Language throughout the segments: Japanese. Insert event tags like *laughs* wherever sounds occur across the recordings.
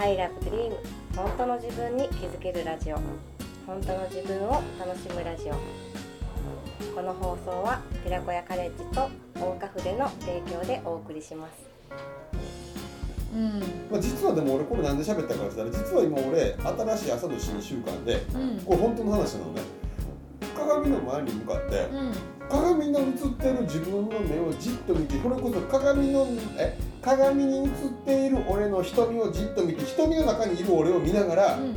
I love dream 本当の自分に気づけるラジオ。本当の自分を楽しむラジオ。この放送は寺子屋カレッジと大岡筆の提供でお送りします。うん。まあ、実はでも俺これなんで喋ったかって言ったら実は今俺新しい朝の新習慣でうん。これ本当の話なのね。鏡の前に向かってうん。鏡の映ってる自分の目をじっと見てこれこそ鏡のえ鏡に映っている俺の瞳をじっと見て瞳の中にいる俺を見ながら、うん。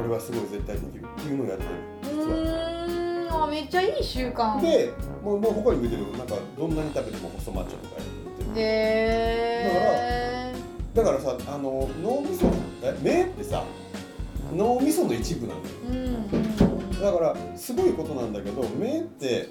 俺はすごい絶対できるっていうのをやってる実は。うーん。あめっちゃいい習慣。でもうもう他に見てる。なんかどんなに食べても細マッチョとか言ってるへだからさあの脳みそえ目ってさ脳みその一部なのよ。ーうん。だからすごいことなんだけど目って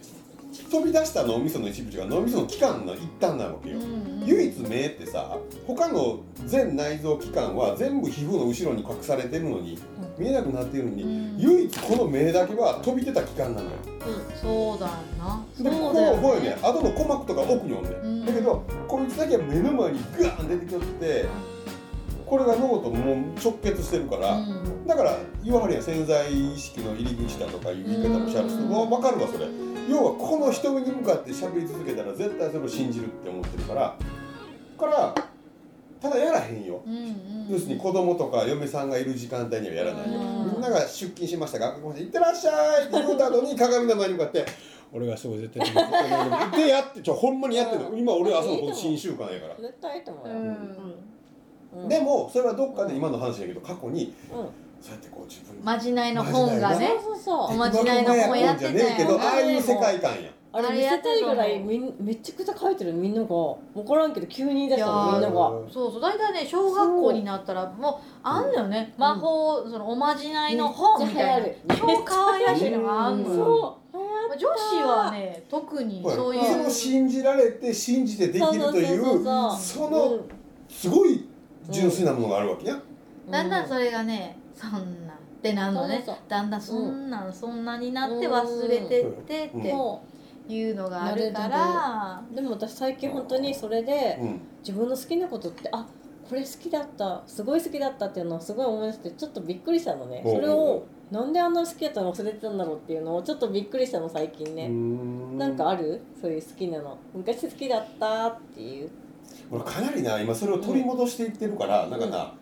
飛び出した脳みその一部が脳みその器官の一端なわけよ、うん唯一目ってさ他の全内臓器官は全部皮膚の後ろに隠されてるのに見えなくなってるのに、うん。唯一この目だけは飛び出た器官なのよ。そうだよな。でこのこうね。後の鼓膜とか奥におんねん、うん。だけどこいつだけは目の前にガーン出てきよってこれが脳ともう直結してるから、うん。だから言わはるやん。潜在意識の入り口だとかいう言い方もしゃる人も分かるわそれ要はこの瞳に向かって喋り続けたら絶対それを信じるって思ってるからからただやらへんよ。うんうん。要するに子供とか嫁さんがいる時間帯にはやらないよ。うん。みんなが出勤しました学校まで行ってらっしゃいって言うた後に鏡の前に向かって *laughs* 俺がすごい絶対絶でやってちょほんまにやってるの *laughs* 今俺はそのこの新習慣やから。絶対いいと思うよ、うん。うん。でもそれはどっかで今の話やけど過去にうんそうやってこう自分まじないの本がねそうそうそうおまじないの本やってたよけどああいう世界観やあれ見せたいぐらいみんめちゃくちゃ書いてる。みんなが分からんけど急に言い出したの。みんなが。そうそう。大体ね小学校になったらもうあんのよね。魔法そのおまじないの本みたいな。超可愛らしいのがあんのよ。そうまあ女子はね特にそういう。その信じられて信じてできるというそうそうそうそのすごい純粋なものがあるわけやだんだんそれがねそんなんってなんのね。そうそうだんだんそんなんそんなになって忘れてってっうん。てそいうのがあるから。うでも私最近本当にそれでうん。自分の好きなことってあこれ好きだったすごい好きだったっていうのをすごい思い出してちょっとびっくりしたのね。それをなんであんな好きだったの忘れてたんだろうっていうのをちょっとびっくりしたの最近ね、ななんかある？そういう好きなの。昔好きだったっていう。俺かなりな今それを取り戻していってるから、なんかな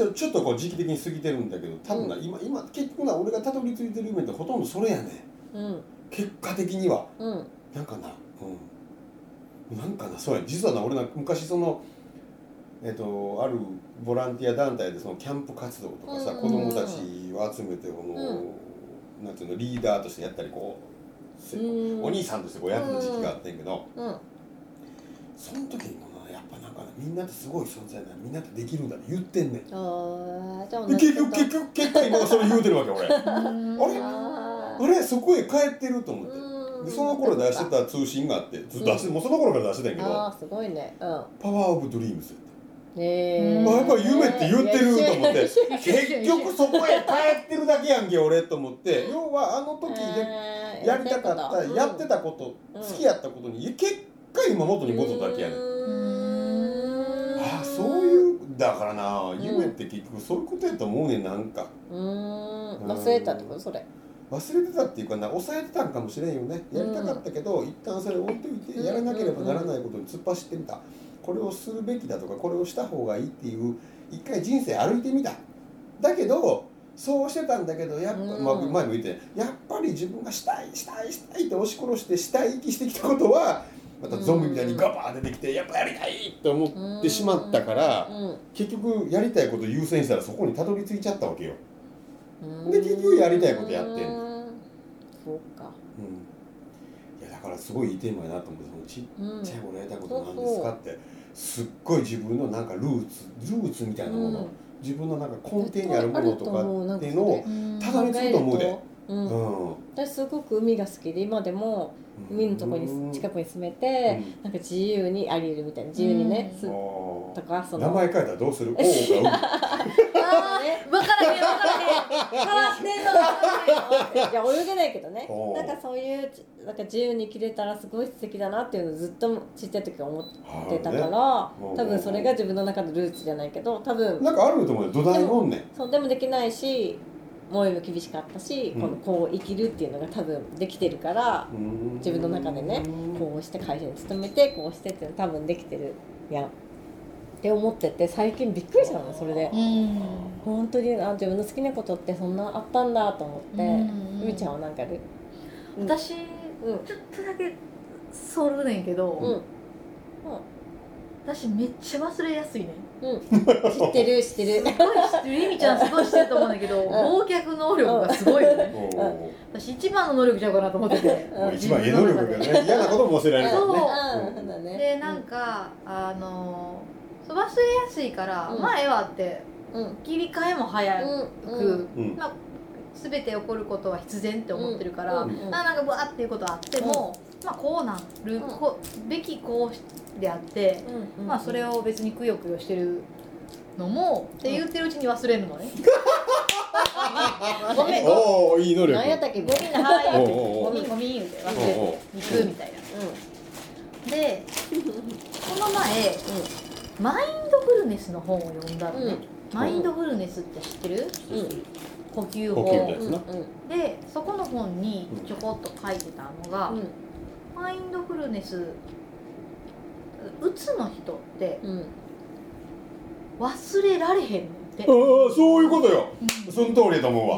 ちょちょっとこう時期的に過ぎてるんだけど多分な、今今結局な俺がたどり着いてる夢ってほとんどそれやねうん。結果的には。うん。なんかなうん。なんかなそうや。実はな俺な昔そのえっとあるボランティア団体でそのキャンプ活動とかさ、うん子供たちを集めてこの、なんていうのリーダーとしてやったりこう、せうん。お兄さんとしてこうやってた時期があってんけど、うん。その時にもなやっぱなんかなみんなってすごい存在だみんなってできるんだって言ってんねん。であーじゃあ結局結局結果今それ言うてるわけ俺。あうん。れああれそこへ帰ってると思って。ーでその頃出してた通信があってずっと出して、もうその頃から出してたんやけど。あーすごいね。うん「パワーオブドリームス」へえあやっぱ夢って言ってると思って。結局そこへ帰ってるだけやんけ俺と思って要はあの時でえーやりたかったやってたことうん好きやったことに結果今元に戻っただけやねんうーんああそういうだからな夢って結局そういうことやと思うねんなんか。うーん。忘れたってこと？それ。忘れてたっていうかな抑えてたんかもしれんよね。やりたかったけど、一旦それ置いといてうん。やらなければならないことに突っ走ってみた。これをするべきだとかこれをした方がいいっていう一回人生歩いてみた。だけどそうしてたんだけどやっぱ、うん。まあ、前も言ってやっぱり自分がしたいしたいしたいって押し殺してしたい息してきたことはまたゾンビみたいにガバー出てきてやっぱやりたいと思ってしまったから結局やりたいこと優先したらそこにたどり着いちゃったわけよ。うん。で結局やりたいことやってんそうか。うん、いやだからすごいいいテーマやなと思ってそのちうんっちゃい頃やりたいことなんですかって。すっごい自分のなんかルーツルーツみたいなもの、自分のなんか根底にあるものとかっていうのをうんただにすると思うで。ううん。ん私すごく海が好きで今でも海のとこに近くに住めて、なんか自由にアリエルみたいに自由にね、うんとかその。名前変えたらどうする？*laughs* 分からへん分からへん。変わってんのがいや泳げないけどね。なんかそういうなんか自由に生きれたらすごい素敵だなっていうのをずっとちっちゃい時思ってたから、はいね。多分それが自分の中のルーツじゃないけど多分。なんかあると思うよ。土台もんねん。そうでもできないし思いも厳しかったし、うん。このこう生きるっていうのが多分できてるからうん。自分の中でねこうして会社に勤めてこうしてっていうの多分できてるやん。って思ってて最近びっくりしたのねそれで。うん。本当にあ自分の好きなことってそんなあったんだと思ってうん。みーちゃんはなんかある？私うんちょっとだけそるねんけど、うん。私めっちゃ忘れやすいねんうん。知ってる知ってる。すごい知ってる。ゆみちゃんすごい知ってると思うんだけど、忘却能力がすごいよね、私一番の能力ちゃうかなと思ってて。うん。一番絵能力がね嫌なことも忘れられるからね。う。ん。そうだね。でなんか、あのそう忘れやすいから、うん。まあええわってうん。切り替えも早く、うん。うん。まあ、全て起こることは必然って思ってるから、うなんかブワーっていうことあっても、まあこうなる、うん。こうべきこうであって、うんまあそれを別にくよくよしてるのも、って言ってるうちに忘れるのね。*laughs* ごめんごおおいい能力。何やったっけ？ごめんなはい言うておうおうおうごめんごめん言うて忘れて。いくみたいな。でこの前マインドフルネスの本を読んだのね、マインドフルネスって知ってる？呼吸法。でそこの本にちょこっと書いてたのが、うんマインドフルネスうつの人ってうん忘れられへんって、ああそういうことよ。その通りだと思う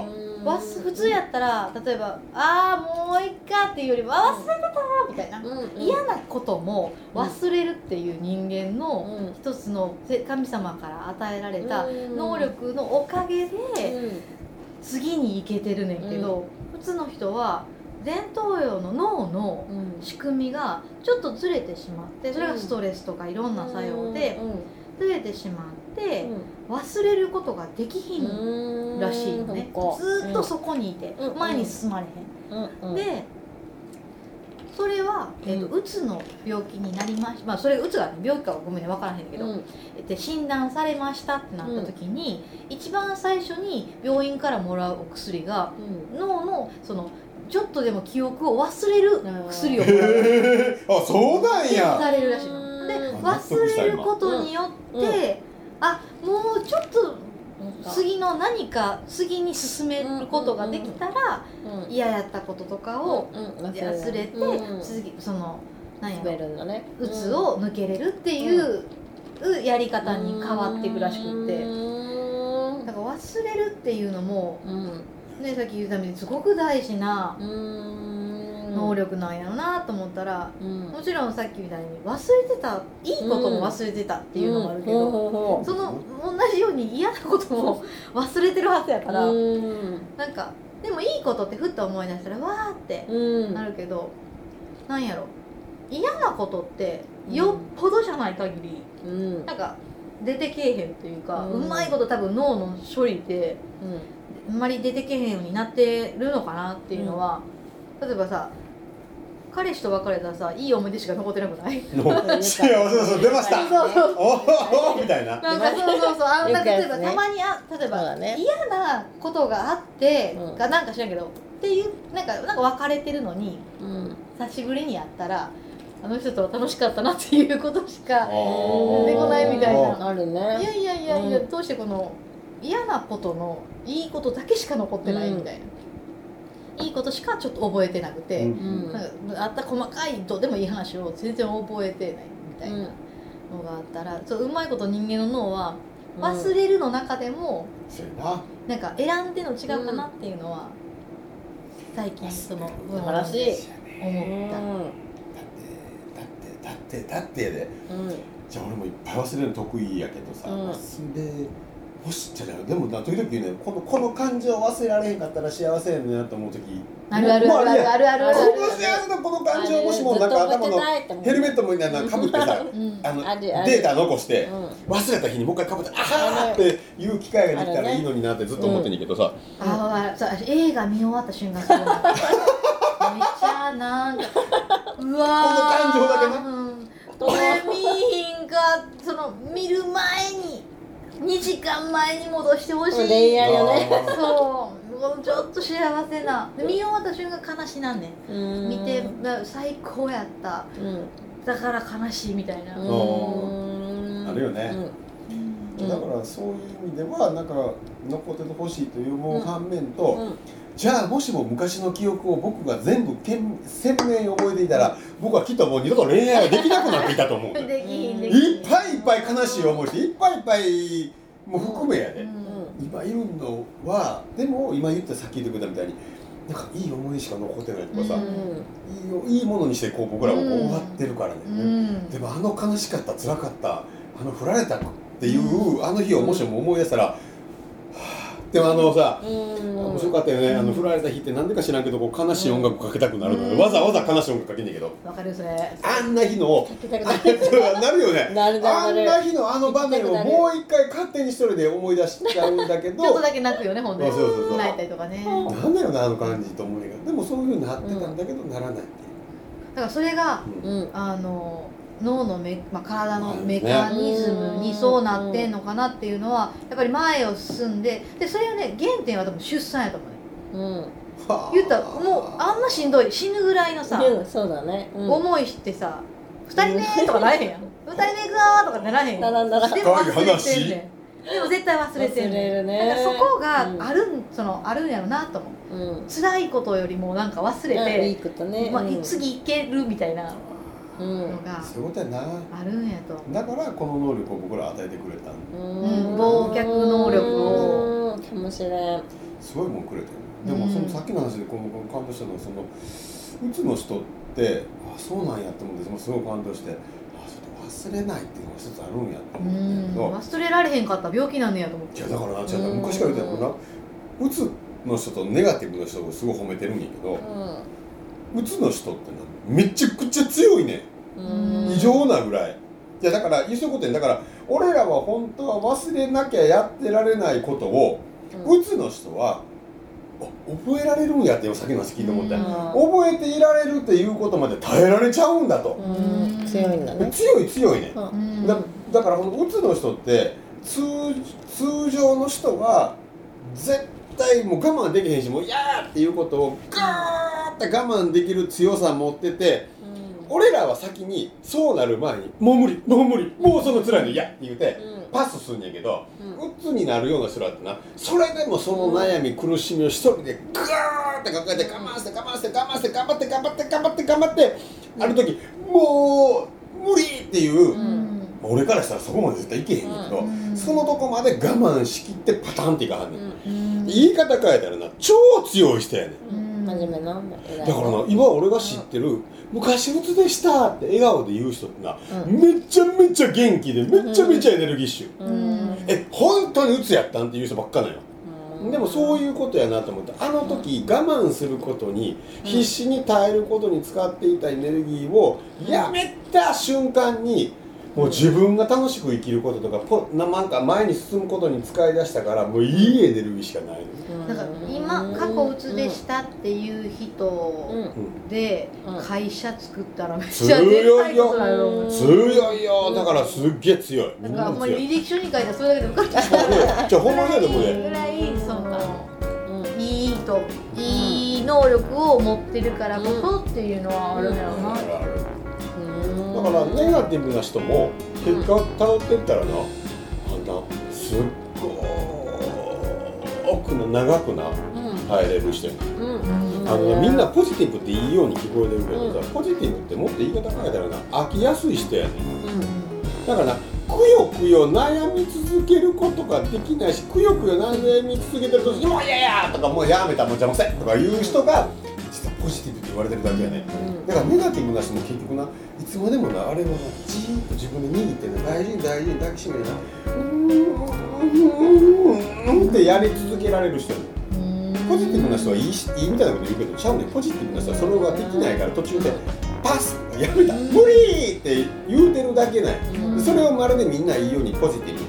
わ。わす普通やったら例えば「ああもういっか」っていうよりも「あ忘れてた」みたいな、嫌なことも忘れるっていう人間のうん。一つのせ神様から与えられたうん。能力のおかげでうん。次に行けてるねんけど、普通の人は前頭葉の脳のうん。仕組みがちょっとずれてしまってそれがストレスとかいろんな作用でずれてしまって忘れることができひんらしいのね。ずーっとそこにいてうん。前に進まれへん。でそれは、えーとううつの病気になりましまあそれがうつが、ね、病気かはごめんね分からへんけど、えっと診断されましたってなった時に、一番最初に病院からもらうお薬が脳のそのちょっとでも記憶を忘れる薬をもらう。*laughs* へえ。あそうなんや。されるらしいの。でうん忘れることによって、あもうちょっと次の何か次に進めることができたら嫌やったこととかを忘れて、次その何や滑ろうつを抜けれるっていうやり方に変わっていくらしくって。うん。だから忘れるっていうのも、うんね、さっき言ったみたいにすごく大事なうん。能力なんやろなと思ったら、うん。もちろんさっきみたいに忘れてたいいことも忘れてたっていうのもあるけど、その同じように嫌なことも *laughs* 忘れてるはずやから、うん。なんかでもいいことってふっと思い出したらわーってうん。なるけど、なんやろ。嫌なことってよっぽどじゃない限り、うん。なんか出てけえへんというか、ううんまいこと多分脳の処理であんまり出てけへんようになってるのかなっていうのは、例えばさ彼氏と別れたらさいい思い出しか残ってなくない？の幸せだそう出ました。そうそうおおみたいな。なんかそうそうそう。あんか例えばたまにあ例えそうばだね。嫌なことがあって、うん。がなんか知らんけどっていうなんかなんか別れてるのにうん。久しぶりに会ったらあの人とは楽しかったなっていうことしか出てこないみたいな。あるいやねいやいやいや、うん。どうしてこの嫌なことのいいことだけしか残ってないみたいな、いいことしかちょっと覚えてなくて、うん。なんかあった細かいどうでもいい話を全然覚えてないみたいなのがあったら、そううまいこと人間の脳は忘れるの中でも、そうやな。なんか選んでの違うかなっていうのは、最近その素晴らしい。思った。だってだってだってだってやで。うん。じゃあ俺もいっぱい忘れるの得意やけどさ、うん。忘れもしじゃあでもな時々ねこのこの感情を忘れられへんかったら幸せやねんなと思う時。あるあるあるある。あるあるあるこの幸せのこの感情をもしもなんか頭のヘルメットもみたいなかぶってさうん。あのあるある。データ残してうん。忘れた日にもう一回かぶってあはーっていう機会ができたらいいのになってずっと思ってんねんけどさ、ああそう映画見終わった瞬間めっちゃなんかうわー。この感情だけなうん。これ見ひんかその見る前に2時間前に戻してほしい。恋愛よね。そう。もうちょっと幸せな。で見終わった瞬間悲しなんねん。見て最高やった。うん。だから悲しいみたいな、うん。あるよね。うん。だからそういう意味ではなんか残っててほしいという思う反面と、うん。じゃあもしも昔の記憶を僕が全部けん鮮明に覚えていたら僕はきっともう二度と恋愛ができなくなっていたと思う。*laughs* できひんできひん。いっぱいいっぱい悲しい思いしていっぱいいっぱいもう含めやで、うん。今いるのはでも今言ったさっき言ってくれたみたいになんかいい思いしか残ってないとかさ、うん。いいよいいものにしてこう僕らも終わってるからね、うん。でもあの悲しかった辛かったあの振られたっていう、あの日をもしも思い出したら、はあでもあのさ、うん。面白かったよね、あの振られた日ってなんでか知らんけどこう悲しい音楽かけたくなるの。よ、うん。わざわざ悲しい音楽かけんねんけど。わかるそれ。あんな日の *laughs* なるよねあんな日のあの場面をもう一回勝手に一人で思い出しちゃうんだけどちょっとだけ泣くよねほんでそうそうそう泣いたりとかね。なんだよなあの感じと思うねんけど。でもそういうふうになってたんだけど、ならないってだからそれがあの脳のメ、まあ、体のメカニズムにそうなってんのかなっていうのはやっぱり前を進んででそれはね原点は多分出産やと思うね。うん。はあ。言ったらもうあんなしんどい死ぬぐらいのさ、うんそうだね。うん。思いしてさ「二人目」とかなれへんやん「二人目行くぞ」とかならへんやん。ならんならんでも忘れてんねん。でも絶対忘れてん忘ねん。れるね。だからそこがあるんそのあるんやろなと思う。うん。辛いことよりもなんか忘れうんいいて、ことね。まあうん。次行けるみたいな。うんのがそういうことやな。あるんやとだからこの能力を僕ら与えてくれたうん。忘却能力を。うん。かもしれんすごいもんくれてる。でもうんそのさっきの話でこのこの感動したのはそのうつの人ってあそうなんやって思ってもすごい感動してあちょっと忘れないっていうのが一つあるんやとう思うんだけど。ん。忘れられへんかったら病気なんねやと思って。いやだからな違うなう。ん。昔から言ってたよな。うつの人とネガティブの人をすごい褒めてるんやけどうつの人ってなめちゃくちゃ強いねうん異常なぐらい。いやだからそういうことやだから俺らは本当は忘れなきゃやってられないことをうん。うつの人はあ覚えられるんやってさっきの話聞いて思った覚えていられるっていうことまで耐えられちゃうんだと、うん。強いんだね。強い強いね、だだからこのうつの人って通通常の人は絶対もう我慢できへんしもう嫌やっていうことをガーッて我慢できる強さ持ってて俺らは先にそうなる前にもう無理もう無理もうその辛いの嫌って言うてパスすんやけど、うん。うつになるような人だってなそれでもその悩み苦しみを一人でガーって抱えて我慢して我慢して我慢して頑張って頑張って頑張って頑張ってある時もう無理っていう、うん。俺からしたらそこまで絶対いけへんねんけど、うん。そのとこまで我慢しきってパタンっていかはんねん、うん。言い方変えたらな超強い人やねん。うん。真面目なだからな今俺が知ってる「昔うつでした」って笑顔で言う人ってな、うん。めちゃめちゃ元気でめちゃめちゃエネルギッシュ、うん。え本当にうつやったんっていう人ばっかなんよ。でもそういうことやなと思ってあの時我慢することに必死に耐えることに使っていたエネルギーをやめた瞬間にもう自分が楽しく生きることとかポななんか前に進むことに使い出したからもういいエネルギーしかないの、だから今過去うつでしたっていう人でうん。会社作ったらめっちゃ強いいよ強いよ。だからすっげえ強い。みなんかほん履歴書に書いたらそれだけで受かった。*laughs* じゃあほんまにでもぐねらいそのいいといい能力を持ってるからこそっていうのはあるんだろうなだからネガティブな人も結果をたどってったらなあんなすっごくな長くな耐えれる人やねあのねみんなポジティブっていいように聞こえてるけどさ、ポジティブってもっと言い方変えたらな飽きやすい人やねん。だからなくよくよ悩み続けることができないしくよくよ悩み続けてると「もう嫌や!」とか「もうやめたもう邪魔せ!」とか言う人が実はポジティブって言われてるだけやねんだからネガティブな人も結局ないつまでもなあれをなじーっと自分で握ってな大事に大事に抱きしめてなうーんうんってやり続けられる人ポジティブな人はいいしいいみたいなこと言うけどちゃうねん。ポジティブな人はそれができないから途中でパスやめた。無理って言うてるだけないそれをまるでみんないいようにポジティブ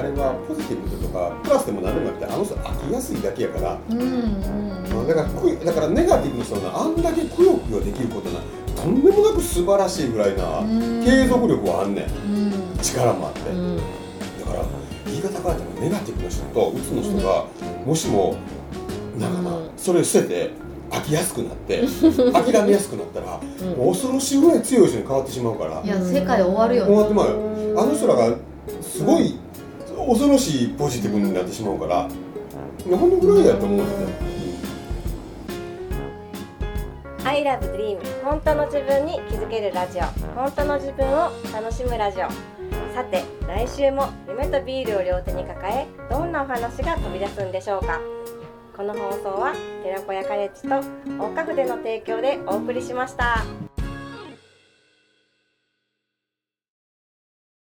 あれはポジティブとかプラスでも何でもなくてあの人飽きやすいだけやから。だからくだからネガティブな人はなあんだけくよくよできることなとんでもなく素晴らしいぐらいな継続力はあんねん。力もあって。だから言い方変えたらネガティブな人とうつの人がもしもなんかなそれ捨てて飽きやすくなって *laughs* 諦めやすくなったらもう恐ろしいぐらい強い人に変わってしまうからいや世界終わるよね。終わってまうよ。あの人らがすごい恐ろしいポジティブになってしまうからほんのぐらいやと思うんだよね。I love dream 本当の自分に気づけるラジオ。本当の自分を楽しむラジオ。さて来週も夢とビールを両手に抱えどんなお話が飛び出すんでしょうか。この放送は寺子屋カレッジと大花筆の提供でお送りしました。